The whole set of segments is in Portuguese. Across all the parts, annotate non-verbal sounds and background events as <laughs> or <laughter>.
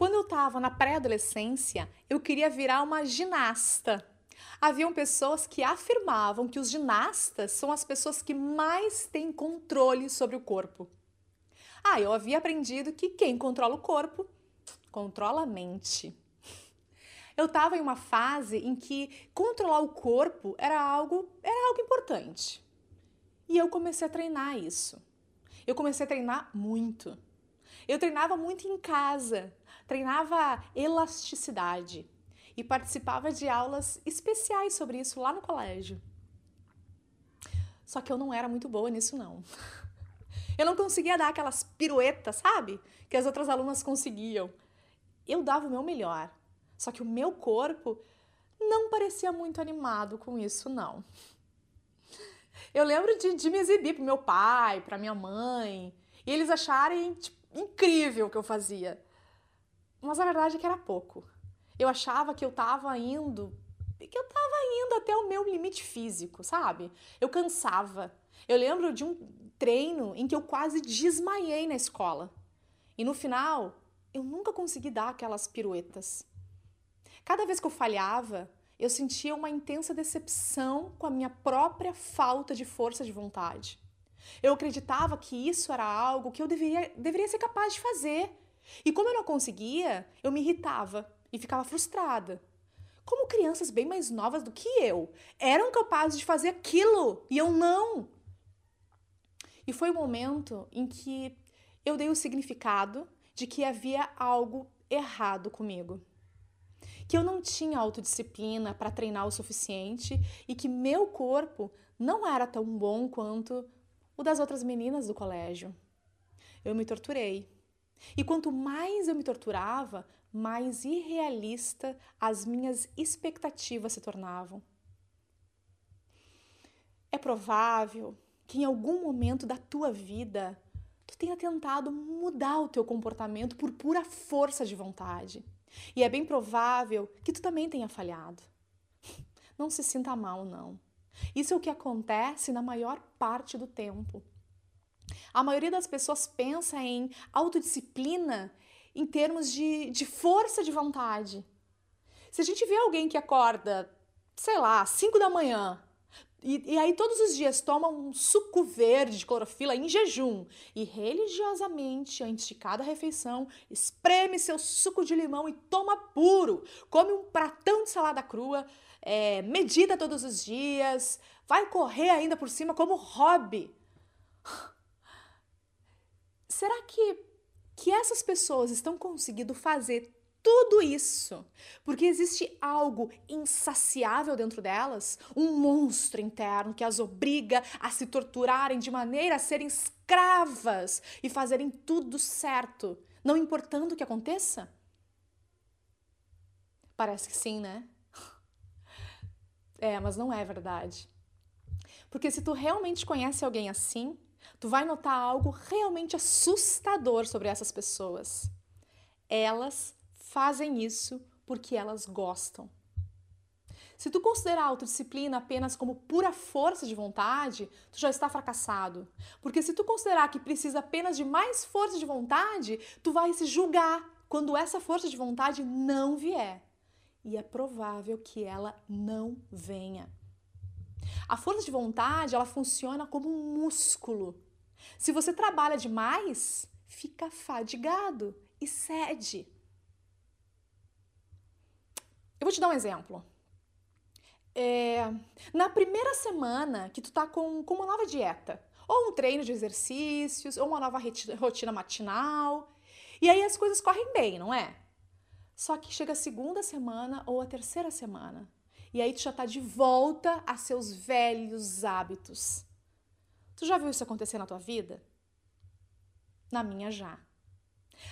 Quando eu estava na pré-adolescência, eu queria virar uma ginasta. Haviam pessoas que afirmavam que os ginastas são as pessoas que mais têm controle sobre o corpo. Ah, eu havia aprendido que quem controla o corpo controla a mente. Eu estava em uma fase em que controlar o corpo era algo, era algo importante. E eu comecei a treinar isso. Eu comecei a treinar muito. Eu treinava muito em casa, treinava elasticidade e participava de aulas especiais sobre isso lá no colégio. Só que eu não era muito boa nisso, não. <laughs> Eu não conseguia dar aquelas piruetas, sabe? Que as outras alunas conseguiam. Eu dava o meu melhor. Só que o meu corpo não parecia muito animado com isso, não. <laughs> Eu lembro de, de me exibir pro meu pai, pra minha mãe, e eles acharem tipo, incrível o que eu fazia. Mas a verdade é que era pouco. Eu achava que eu tava indo, que eu tava indo até o meu limite físico, sabe? Eu cansava. Eu lembro de um treino em que eu quase desmaiei na escola. E no final, eu nunca consegui dar aquelas piruetas. Cada vez que eu falhava, eu sentia uma intensa decepção com a minha própria falta de força de vontade. Eu acreditava que isso era algo que eu deveria, deveria ser capaz de fazer. E como eu não conseguia, eu me irritava e ficava frustrada. Como crianças bem mais novas do que eu eram capazes de fazer aquilo e eu não. E foi o momento em que eu dei o significado de que havia algo errado comigo. Que eu não tinha autodisciplina para treinar o suficiente e que meu corpo não era tão bom quanto o das outras meninas do colégio. Eu me torturei. E quanto mais eu me torturava, mais irrealista as minhas expectativas se tornavam. É provável que em algum momento da tua vida tu tenha tentado mudar o teu comportamento por pura força de vontade. E é bem provável que tu também tenha falhado. Não se sinta mal, não. Isso é o que acontece na maior parte do tempo. A maioria das pessoas pensa em autodisciplina em termos de, de força de vontade. Se a gente vê alguém que acorda, sei lá, 5 da manhã, e, e, aí todos os dias toma um suco verde de clorofila em jejum e religiosamente, antes de cada refeição, espreme seu suco de limão e toma puro, come um pratão de salada crua, é, medita todos os dias, vai correr ainda por cima como hobby. Será que, que essas pessoas estão conseguindo fazer tudo isso porque existe algo insaciável dentro delas, um monstro interno que as obriga a se torturarem de maneira a serem escravas e fazerem tudo certo, não importando o que aconteça? Parece que sim, né? <laughs> É, mas não é verdade. Porque se tu realmente conhece alguém assim, tu vai notar algo realmente assustador sobre essas pessoas. Elas fazem isso porque elas gostam. Se tu considerar a autodisciplina apenas como pura força de vontade, tu já está fracassado. Porque se tu considerar que precisa apenas de mais força de vontade, tu vai se julgar quando essa força de vontade não vier e é provável que ela não venha. A força de vontade, ela funciona como um músculo. Se você trabalha demais, fica fadigado e cede. Eu vou te dar um exemplo. É, na primeira semana que tu tá com, com uma nova dieta, ou um treino de exercícios, ou uma nova rotina matinal, e aí as coisas correm bem, não é? Só que chega a segunda semana ou a terceira semana. E aí tu já tá de volta a seus velhos hábitos. Tu já viu isso acontecer na tua vida? Na minha já.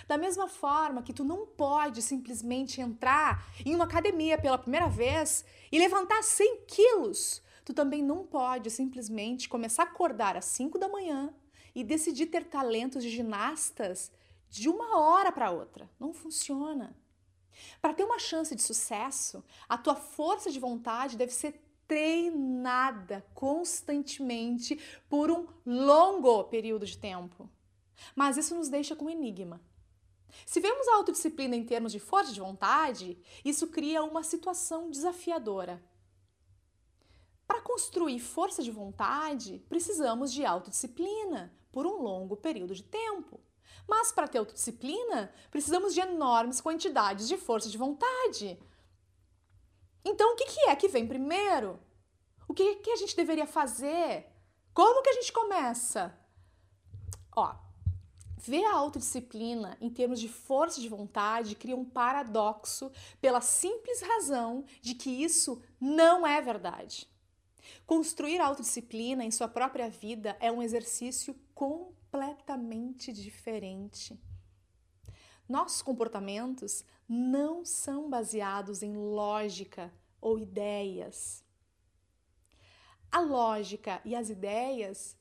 Da mesma forma que tu não pode simplesmente entrar em uma academia pela primeira vez e levantar 100 quilos, tu também não pode simplesmente começar a acordar às 5 da manhã e decidir ter talentos de ginastas de uma hora para outra. Não funciona. Para ter uma chance de sucesso, a tua força de vontade deve ser treinada constantemente por um longo período de tempo. Mas isso nos deixa com um enigma. Se vemos a autodisciplina em termos de força de vontade, isso cria uma situação desafiadora. Para construir força de vontade, precisamos de autodisciplina por um longo período de tempo. Mas para ter autodisciplina, precisamos de enormes quantidades de força de vontade. Então, o que é que vem primeiro? O que, que a gente deveria fazer? Como que a gente começa? Ó, ver a autodisciplina em termos de força de vontade cria um paradoxo pela simples razão de que isso não é verdade. Construir autodisciplina em sua própria vida é um exercício completamente diferente. Nossos comportamentos não são baseados em lógica ou ideias. A lógica e as ideias,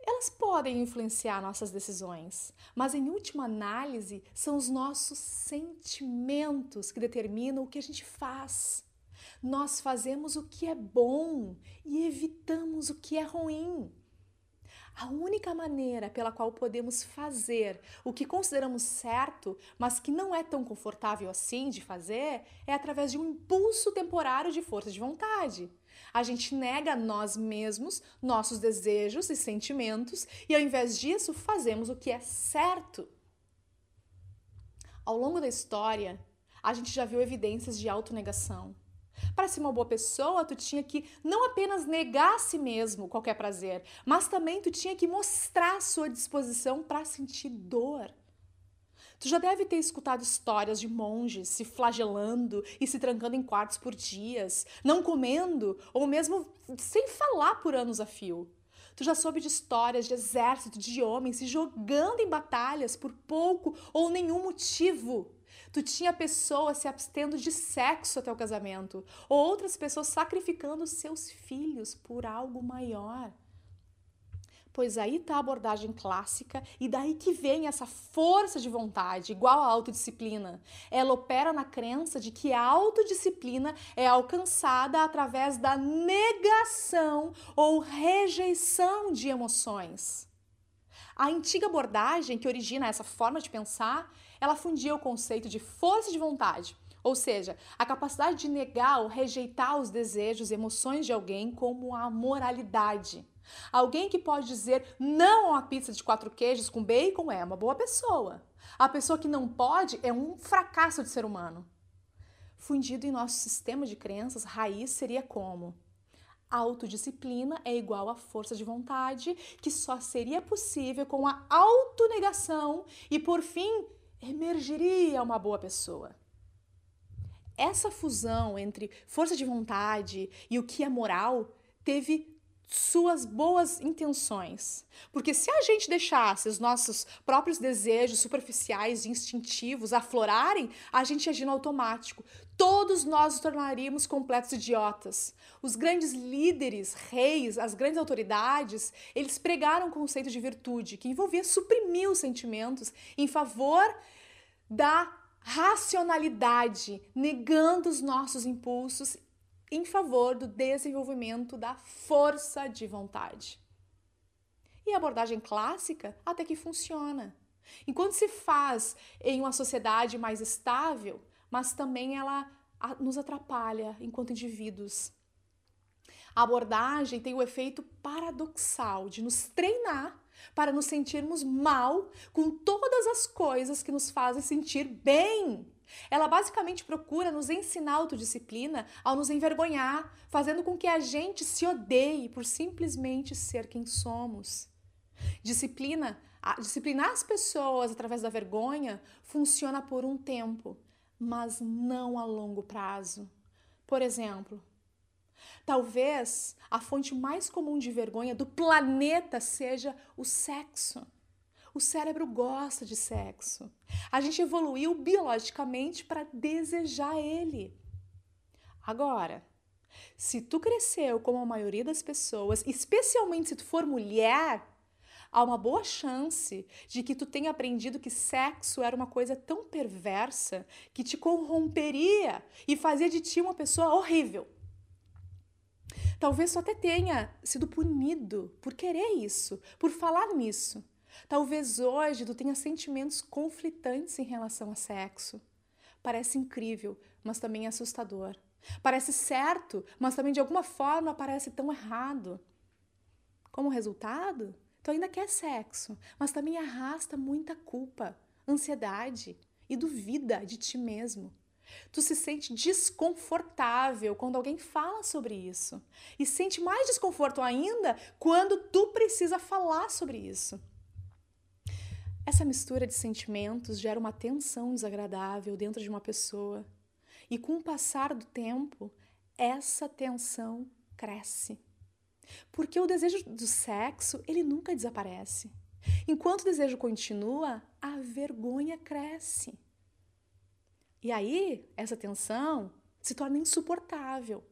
elas podem influenciar nossas decisões, mas em última análise são os nossos sentimentos que determinam o que a gente faz. Nós fazemos o que é bom e evitamos o que é ruim. A única maneira pela qual podemos fazer o que consideramos certo, mas que não é tão confortável assim de fazer, é através de um impulso temporário de força de vontade. A gente nega a nós mesmos nossos desejos e sentimentos e, ao invés disso, fazemos o que é certo. Ao longo da história, a gente já viu evidências de autonegação. Para ser uma boa pessoa, tu tinha que não apenas negar a si mesmo qualquer prazer, mas também tu tinha que mostrar sua disposição para sentir dor. Tu já deve ter escutado histórias de monges se flagelando e se trancando em quartos por dias, não comendo ou mesmo sem falar por anos a fio. Tu já soube de histórias de exército de homens se jogando em batalhas por pouco ou nenhum motivo. Tu tinha pessoas se abstendo de sexo até o casamento, ou outras pessoas sacrificando seus filhos por algo maior. Pois aí está a abordagem clássica e daí que vem essa força de vontade, igual à autodisciplina. Ela opera na crença de que a autodisciplina é alcançada através da negação ou rejeição de emoções. A antiga abordagem que origina essa forma de pensar ela fundia o conceito de força de vontade, ou seja, a capacidade de negar ou rejeitar os desejos e emoções de alguém como a moralidade. Alguém que pode dizer não a uma pizza de quatro queijos com bacon é uma boa pessoa. A pessoa que não pode é um fracasso de ser humano. Fundido em nosso sistema de crenças, raiz seria como? A autodisciplina é igual à força de vontade, que só seria possível com a autonegação e, por fim, emergiria uma boa pessoa. Essa fusão entre força de vontade e o que é moral teve suas boas intenções. Porque se a gente deixasse os nossos próprios desejos superficiais e instintivos aflorarem, a gente agia no automático. Todos nós nos tornaríamos completos idiotas. Os grandes líderes, reis, as grandes autoridades, eles pregaram o conceito de virtude, que envolvia suprimir os sentimentos em favor da racionalidade, negando os nossos impulsos em favor do desenvolvimento da força de vontade. E a abordagem clássica até que funciona. Enquanto se faz em uma sociedade mais estável, mas também ela nos atrapalha enquanto indivíduos. A abordagem tem o efeito paradoxal de nos treinar para nos sentirmos mal com todas as coisas que nos fazem sentir bem. Ela basicamente procura nos ensinar autodisciplina ao nos envergonhar, fazendo com que a gente se odeie por simplesmente ser quem somos. Disciplina, disciplinar as pessoas através da vergonha funciona por um tempo, mas não a longo prazo. Por exemplo, Talvez a fonte mais comum de vergonha do planeta seja o sexo. O cérebro gosta de sexo. A gente evoluiu biologicamente para desejar ele. Agora, se tu cresceu como a maioria das pessoas, especialmente se tu for mulher, há uma boa chance de que tu tenha aprendido que sexo era uma coisa tão perversa que te corromperia e fazia de ti uma pessoa horrível. Talvez tu até tenha sido punido por querer isso, por falar nisso. Talvez hoje tu tenha sentimentos conflitantes em relação a sexo. Parece incrível, mas também assustador. Parece certo, mas também de alguma forma parece tão errado. Como resultado, tu ainda quer sexo, mas também arrasta muita culpa, ansiedade e duvida de ti mesmo. Tu se sente desconfortável quando alguém fala sobre isso. E sente mais desconforto ainda quando tu precisa falar sobre isso. Essa mistura de sentimentos gera uma tensão desagradável dentro de uma pessoa. E com o passar do tempo, essa tensão cresce. Porque o desejo do sexo, ele nunca desaparece. Enquanto o desejo continua, a vergonha cresce. E aí, essa tensão se torna insuportável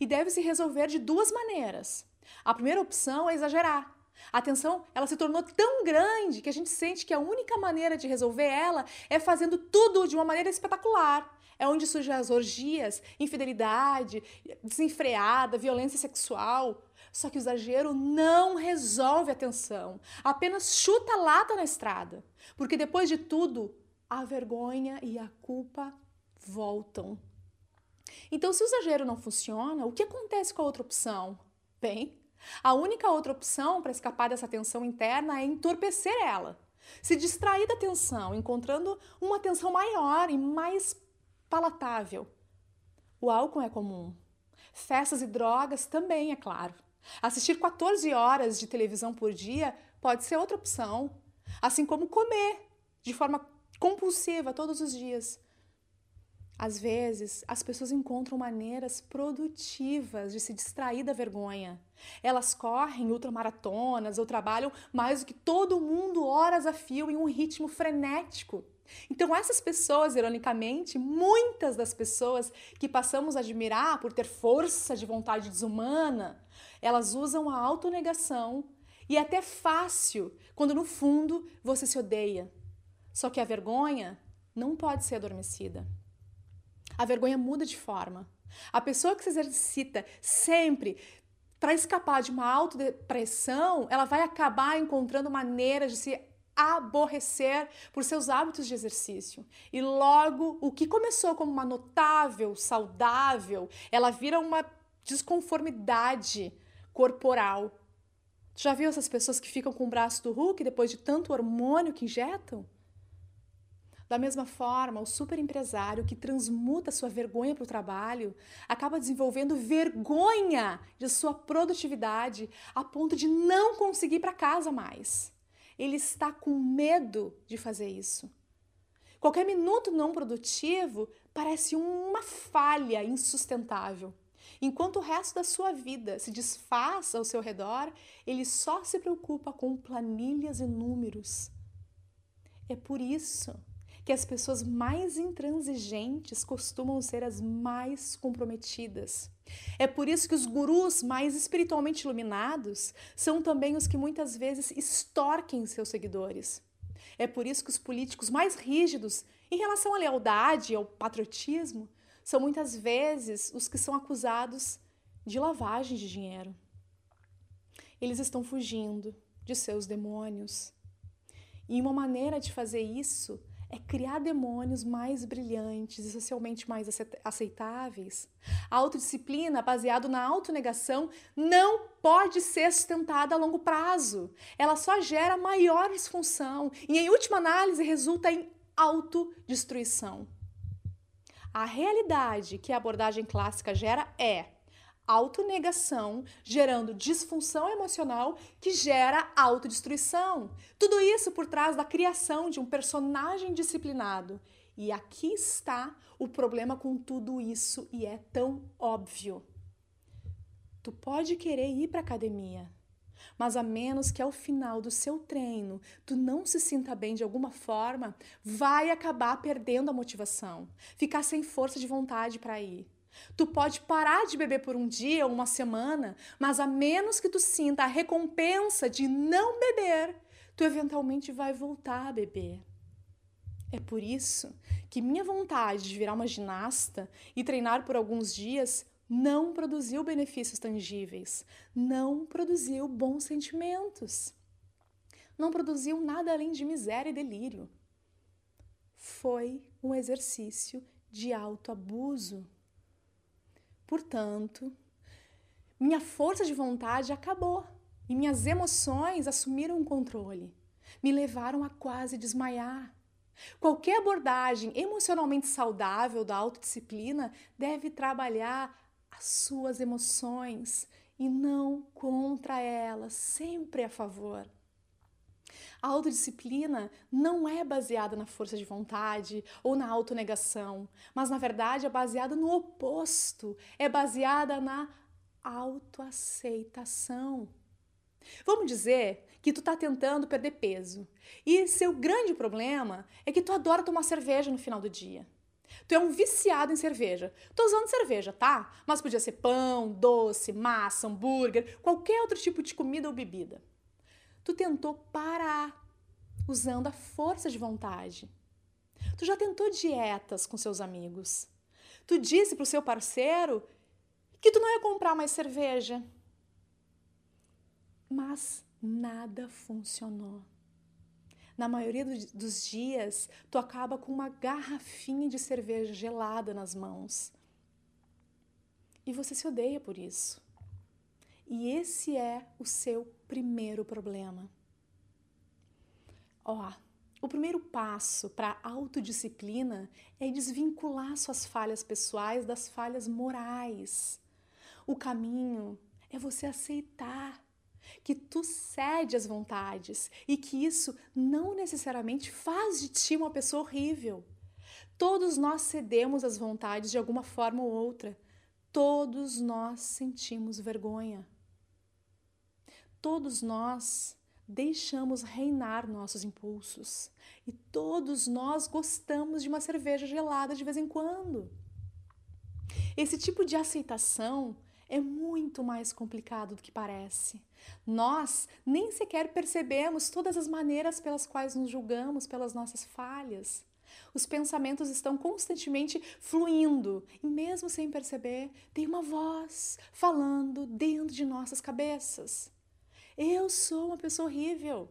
e deve se resolver de duas maneiras. A primeira opção é exagerar. A tensão, ela se tornou tão grande que a gente sente que a única maneira de resolver ela é fazendo tudo de uma maneira espetacular. É onde surgem as orgias, infidelidade, desenfreada, violência sexual. Só que o exagero não resolve a tensão, apenas chuta lata na estrada. Porque depois de tudo, a vergonha e a culpa voltam. Então, se o exagero não funciona, o que acontece com a outra opção? Bem, a única outra opção para escapar dessa tensão interna é entorpecer ela. Se distrair da tensão, encontrando uma tensão maior e mais palatável. O álcool é comum. Festas e drogas também, é claro. Assistir 14 horas de televisão por dia pode ser outra opção. Assim como comer de forma compulsiva todos os dias. Às vezes, as pessoas encontram maneiras produtivas de se distrair da vergonha. Elas correm ultramaratonas ou trabalham mais do que todo mundo horas a fio em um ritmo frenético. Então, essas pessoas, ironicamente, muitas das pessoas que passamos a admirar por ter força de vontade desumana, elas usam a autonegação e é até fácil quando no fundo você se odeia. Só que a vergonha não pode ser adormecida. A vergonha muda de forma. A pessoa que se exercita sempre para escapar de uma autodepressão, ela vai acabar encontrando maneiras de se aborrecer por seus hábitos de exercício. E logo, o que começou como uma notável, saudável, ela vira uma desconformidade corporal. Já viu essas pessoas que ficam com o braço do Hulk depois de tanto hormônio que injetam? Da mesma forma, o superempresário que transmuta sua vergonha para o trabalho acaba desenvolvendo vergonha de sua produtividade a ponto de não conseguir ir para casa mais. Ele está com medo de fazer isso. Qualquer minuto não produtivo parece uma falha insustentável. Enquanto o resto da sua vida se desfaz ao seu redor, ele só se preocupa com planilhas e números. É por isso que as pessoas mais intransigentes costumam ser as mais comprometidas. É por isso que os gurus mais espiritualmente iluminados são também os que muitas vezes extorquem seus seguidores. É por isso que os políticos mais rígidos em relação à lealdade e ao patriotismo são muitas vezes os que são acusados de lavagem de dinheiro. Eles estão fugindo de seus demônios. E uma maneira de fazer isso é criar demônios mais brilhantes e socialmente mais aceitáveis. A autodisciplina, baseada na autonegação, não pode ser sustentada a longo prazo. Ela só gera maior disfunção e, em última análise, resulta em autodestruição. A realidade que a abordagem clássica gera é autonegação, gerando disfunção emocional que gera autodestruição. Tudo isso por trás da criação de um personagem disciplinado. E aqui está o problema com tudo isso e é tão óbvio. Tu pode querer ir para academia, mas a menos que ao final do seu treino tu não se sinta bem de alguma forma, vai acabar perdendo a motivação, ficar sem força de vontade para ir. Tu pode parar de beber por um dia ou uma semana, mas a menos que tu sinta a recompensa de não beber, tu eventualmente vai voltar a beber. É por isso que minha vontade de virar uma ginasta e treinar por alguns dias não produziu benefícios tangíveis, não produziu bons sentimentos. não produziu nada além de miséria e delírio. Foi um exercício de autoabuso. Portanto, minha força de vontade acabou e minhas emoções assumiram o controle, me levaram a quase desmaiar. Qualquer abordagem emocionalmente saudável da autodisciplina deve trabalhar as suas emoções e não contra elas, sempre a favor. A autodisciplina não é baseada na força de vontade ou na autonegação, mas na verdade é baseada no oposto, é baseada na autoaceitação. Vamos dizer que tu está tentando perder peso e seu grande problema é que tu adora tomar cerveja no final do dia. Tu é um viciado em cerveja. Tô usando cerveja, tá? Mas podia ser pão, doce, massa, hambúrguer, qualquer outro tipo de comida ou bebida. Tu tentou parar usando a força de vontade. Tu já tentou dietas com seus amigos. Tu disse pro seu parceiro que tu não ia comprar mais cerveja. Mas nada funcionou. Na maioria dos dias, tu acaba com uma garrafinha de cerveja gelada nas mãos. E você se odeia por isso. E esse é o seu primeiro problema. Ó, o primeiro passo para a autodisciplina é desvincular suas falhas pessoais das falhas morais. O caminho é você aceitar que tu cede às vontades e que isso não necessariamente faz de ti uma pessoa horrível. Todos nós cedemos às vontades de alguma forma ou outra. Todos nós sentimos vergonha. Todos nós deixamos reinar nossos impulsos. E todos nós gostamos de uma cerveja gelada de vez em quando. Esse tipo de aceitação é muito mais complicado do que parece. Nós nem sequer percebemos todas as maneiras pelas quais nos julgamos pelas nossas falhas. Os pensamentos estão constantemente fluindo e, mesmo sem perceber, tem uma voz falando dentro de nossas cabeças. Eu sou uma pessoa horrível.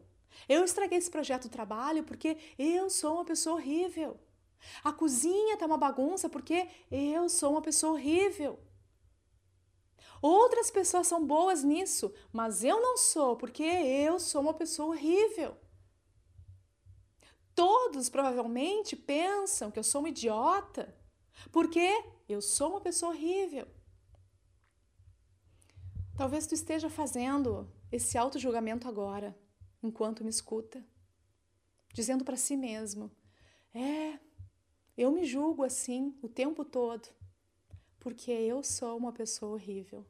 Eu estraguei esse projeto do trabalho porque eu sou uma pessoa horrível. A cozinha está uma bagunça porque eu sou uma pessoa horrível. Outras pessoas são boas nisso, mas eu não sou, porque eu sou uma pessoa horrível. Todos provavelmente pensam que eu sou um idiota, porque eu sou uma pessoa horrível. Talvez tu esteja fazendo esse auto-julgamento agora, enquanto me escuta, dizendo para si mesmo: é, eu me julgo assim o tempo todo porque eu sou uma pessoa horrível.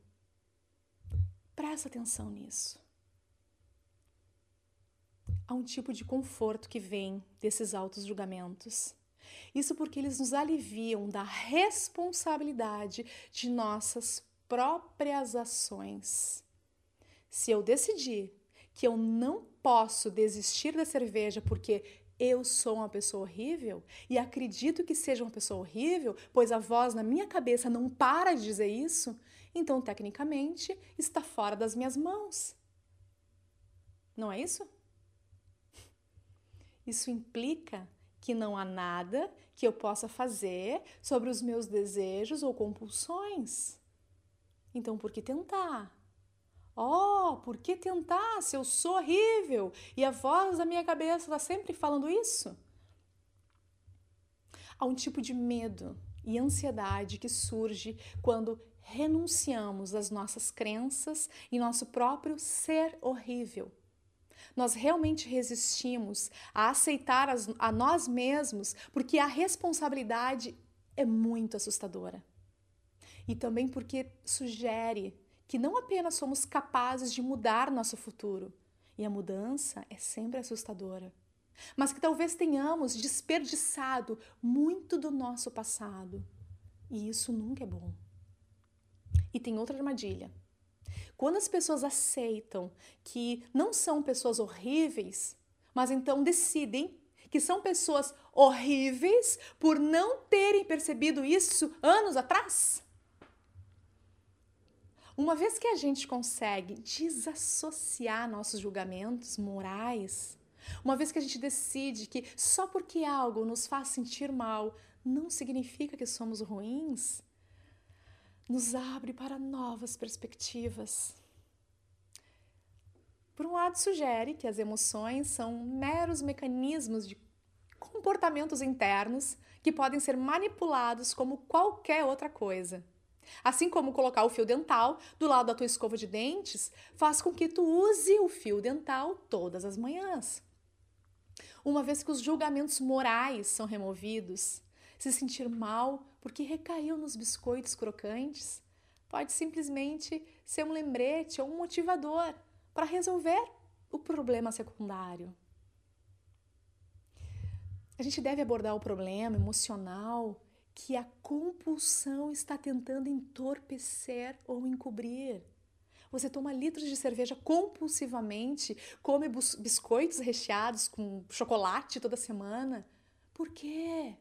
Presta atenção nisso. Há um tipo de conforto que vem desses altos julgamentos. Isso porque eles nos aliviam da responsabilidade de nossas próprias ações. Se eu decidir que eu não posso desistir da cerveja porque eu sou uma pessoa horrível e acredito que seja uma pessoa horrível, pois a voz na minha cabeça não para de dizer isso, então tecnicamente está fora das minhas mãos. Não é isso? Isso implica que não há nada que eu possa fazer sobre os meus desejos ou compulsões. Então, por que tentar? Oh, por que tentar se eu sou horrível e a voz da minha cabeça está sempre falando isso? Há um tipo de medo e ansiedade que surge quando renunciamos às nossas crenças e nosso próprio ser horrível. Nós realmente resistimos a aceitar as, a nós mesmos porque a responsabilidade é muito assustadora. E também porque sugere que não apenas somos capazes de mudar nosso futuro, e a mudança é sempre assustadora, mas que talvez tenhamos desperdiçado muito do nosso passado. E isso nunca é bom. E tem outra armadilha. Quando as pessoas aceitam que não são pessoas horríveis, mas então decidem que são pessoas horríveis por não terem percebido isso anos atrás, Uma vez que a gente consegue desassociar nossos julgamentos morais, uma vez que a gente decide que só porque algo nos faz sentir mal não significa que somos ruins, nos abre para novas perspectivas. Por um lado, sugere que as emoções são meros mecanismos de comportamentos internos que podem ser manipulados como qualquer outra coisa. Assim como colocar o fio dental do lado da tua escova de dentes faz com que tu use o fio dental todas as manhãs. Uma vez que os julgamentos morais são removidos, se sentir mal porque recaiu nos biscoitos crocantes pode simplesmente ser um lembrete ou um motivador para resolver o problema secundário. A gente deve abordar o problema emocional que a compulsão está tentando entorpecer ou encobrir. Você toma litros de cerveja compulsivamente, come biscoitos recheados com chocolate toda semana. Por quê?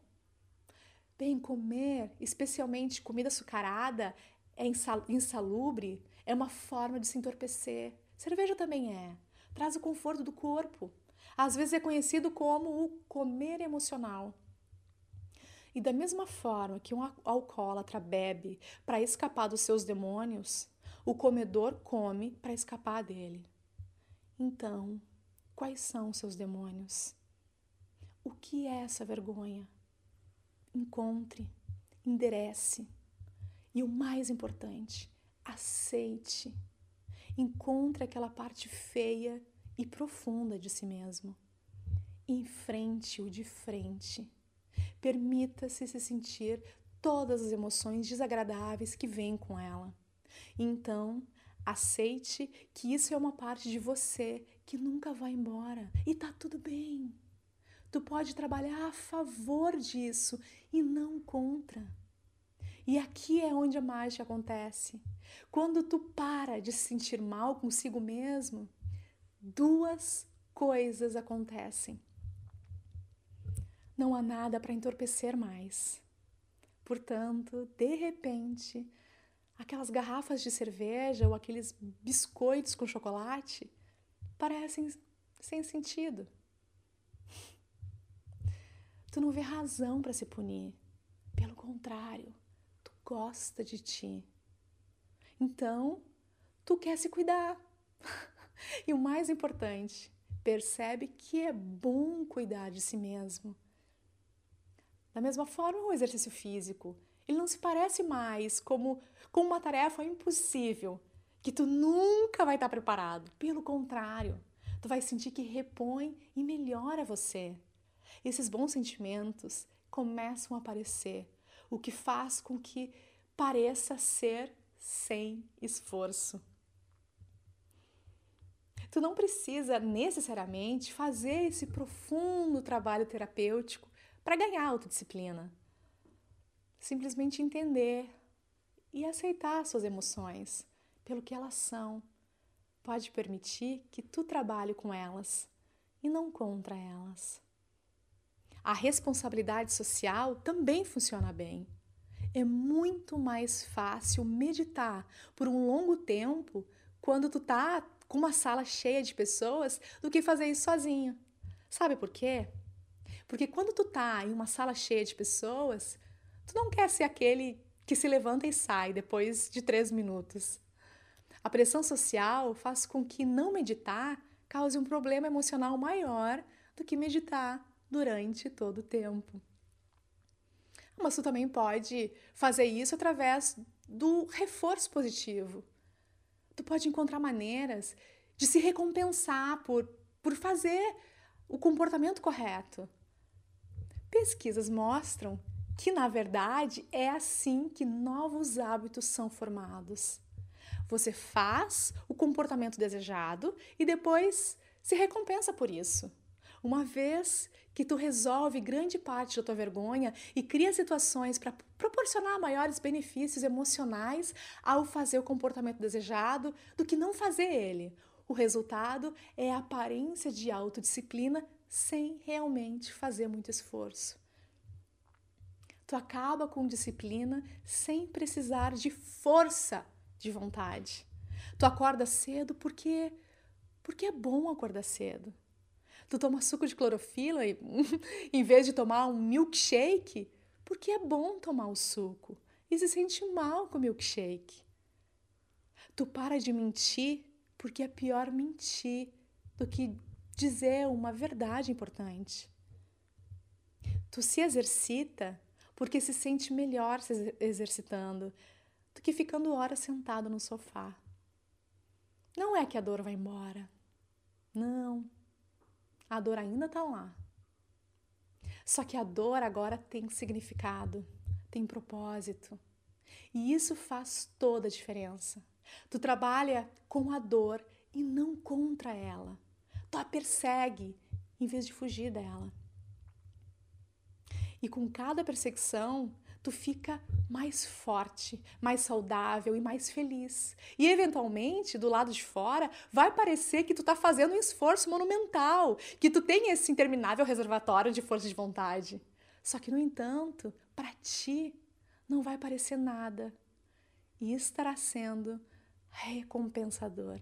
Bem, comer, especialmente comida açucarada, é insalubre, é uma forma de se entorpecer. Cerveja também é. Traz o conforto do corpo. Às vezes é conhecido como o comer emocional. E da mesma forma que um alcoólatra bebe para escapar dos seus demônios, o comedor come para escapar dele. Então, quais são os seus demônios? O que é essa vergonha? Encontre, enderece e o mais importante, aceite. Encontre aquela parte feia e profunda de si mesmo. Enfrente-o de frente Permita-se se sentir todas as emoções desagradáveis que vêm com ela. Então, aceite que isso é uma parte de você que nunca vai embora e tá tudo bem. Tu pode trabalhar a favor disso e não contra. E aqui é onde a mágica acontece. Quando tu para de se sentir mal consigo mesmo, duas coisas acontecem não há nada para entorpecer mais. Portanto, de repente, aquelas garrafas de cerveja ou aqueles biscoitos com chocolate parecem sem sentido. Tu não vê razão para se punir. Pelo contrário, tu gosta de ti. Então, tu quer se cuidar. <laughs> e o mais importante, percebe que é bom cuidar de si mesmo da mesma forma, o exercício físico, ele não se parece mais como com uma tarefa impossível, que tu nunca vai estar preparado. Pelo contrário, tu vai sentir que repõe e melhora você. Esses bons sentimentos começam a aparecer, o que faz com que pareça ser sem esforço. Tu não precisa necessariamente fazer esse profundo trabalho terapêutico para ganhar autodisciplina. Simplesmente entender e aceitar suas emoções pelo que elas são pode permitir que tu trabalhe com elas e não contra elas. A responsabilidade social também funciona bem. É muito mais fácil meditar por um longo tempo quando tu tá com uma sala cheia de pessoas do que fazer isso sozinho. Sabe por quê? Porque quando tu tá em uma sala cheia de pessoas, tu não quer ser aquele que se levanta e sai depois de três minutos. A pressão social faz com que não meditar cause um problema emocional maior do que meditar durante todo o tempo. Mas tu também pode fazer isso através do reforço positivo. Tu pode encontrar maneiras de se recompensar por, por fazer o comportamento correto. Pesquisas mostram que, na verdade, é assim que novos hábitos são formados. Você faz o comportamento desejado e depois se recompensa por isso. Uma vez que tu resolve grande parte da tua vergonha e cria situações para proporcionar maiores benefícios emocionais ao fazer o comportamento desejado do que não fazer ele. O resultado é a aparência de autodisciplina sem realmente fazer muito esforço. Tu acaba com disciplina sem precisar de força de vontade. Tu acorda cedo porque porque é bom acordar cedo. Tu toma suco de clorofila e, <laughs> em vez de tomar um milkshake, porque é bom tomar o suco e se sente mal com o milkshake. Tu para de mentir porque é pior mentir do que dizer uma verdade importante. Tu se exercita porque se sente melhor se exercitando do que ficando horas sentado no sofá. Não é que a dor vai embora. Não. A dor ainda está lá. Só que a dor agora tem significado, tem propósito. E isso faz toda a diferença. Tu trabalha com a dor e não contra ela. Tu a persegue em vez de fugir dela. E com cada perseguição, tu fica mais forte, mais saudável e mais feliz. E eventualmente, do lado de fora, vai parecer que tu tá fazendo um esforço monumental, que tu tem esse interminável reservatório de força de vontade. Só que, no entanto, para ti não vai parecer nada e estará sendo recompensador.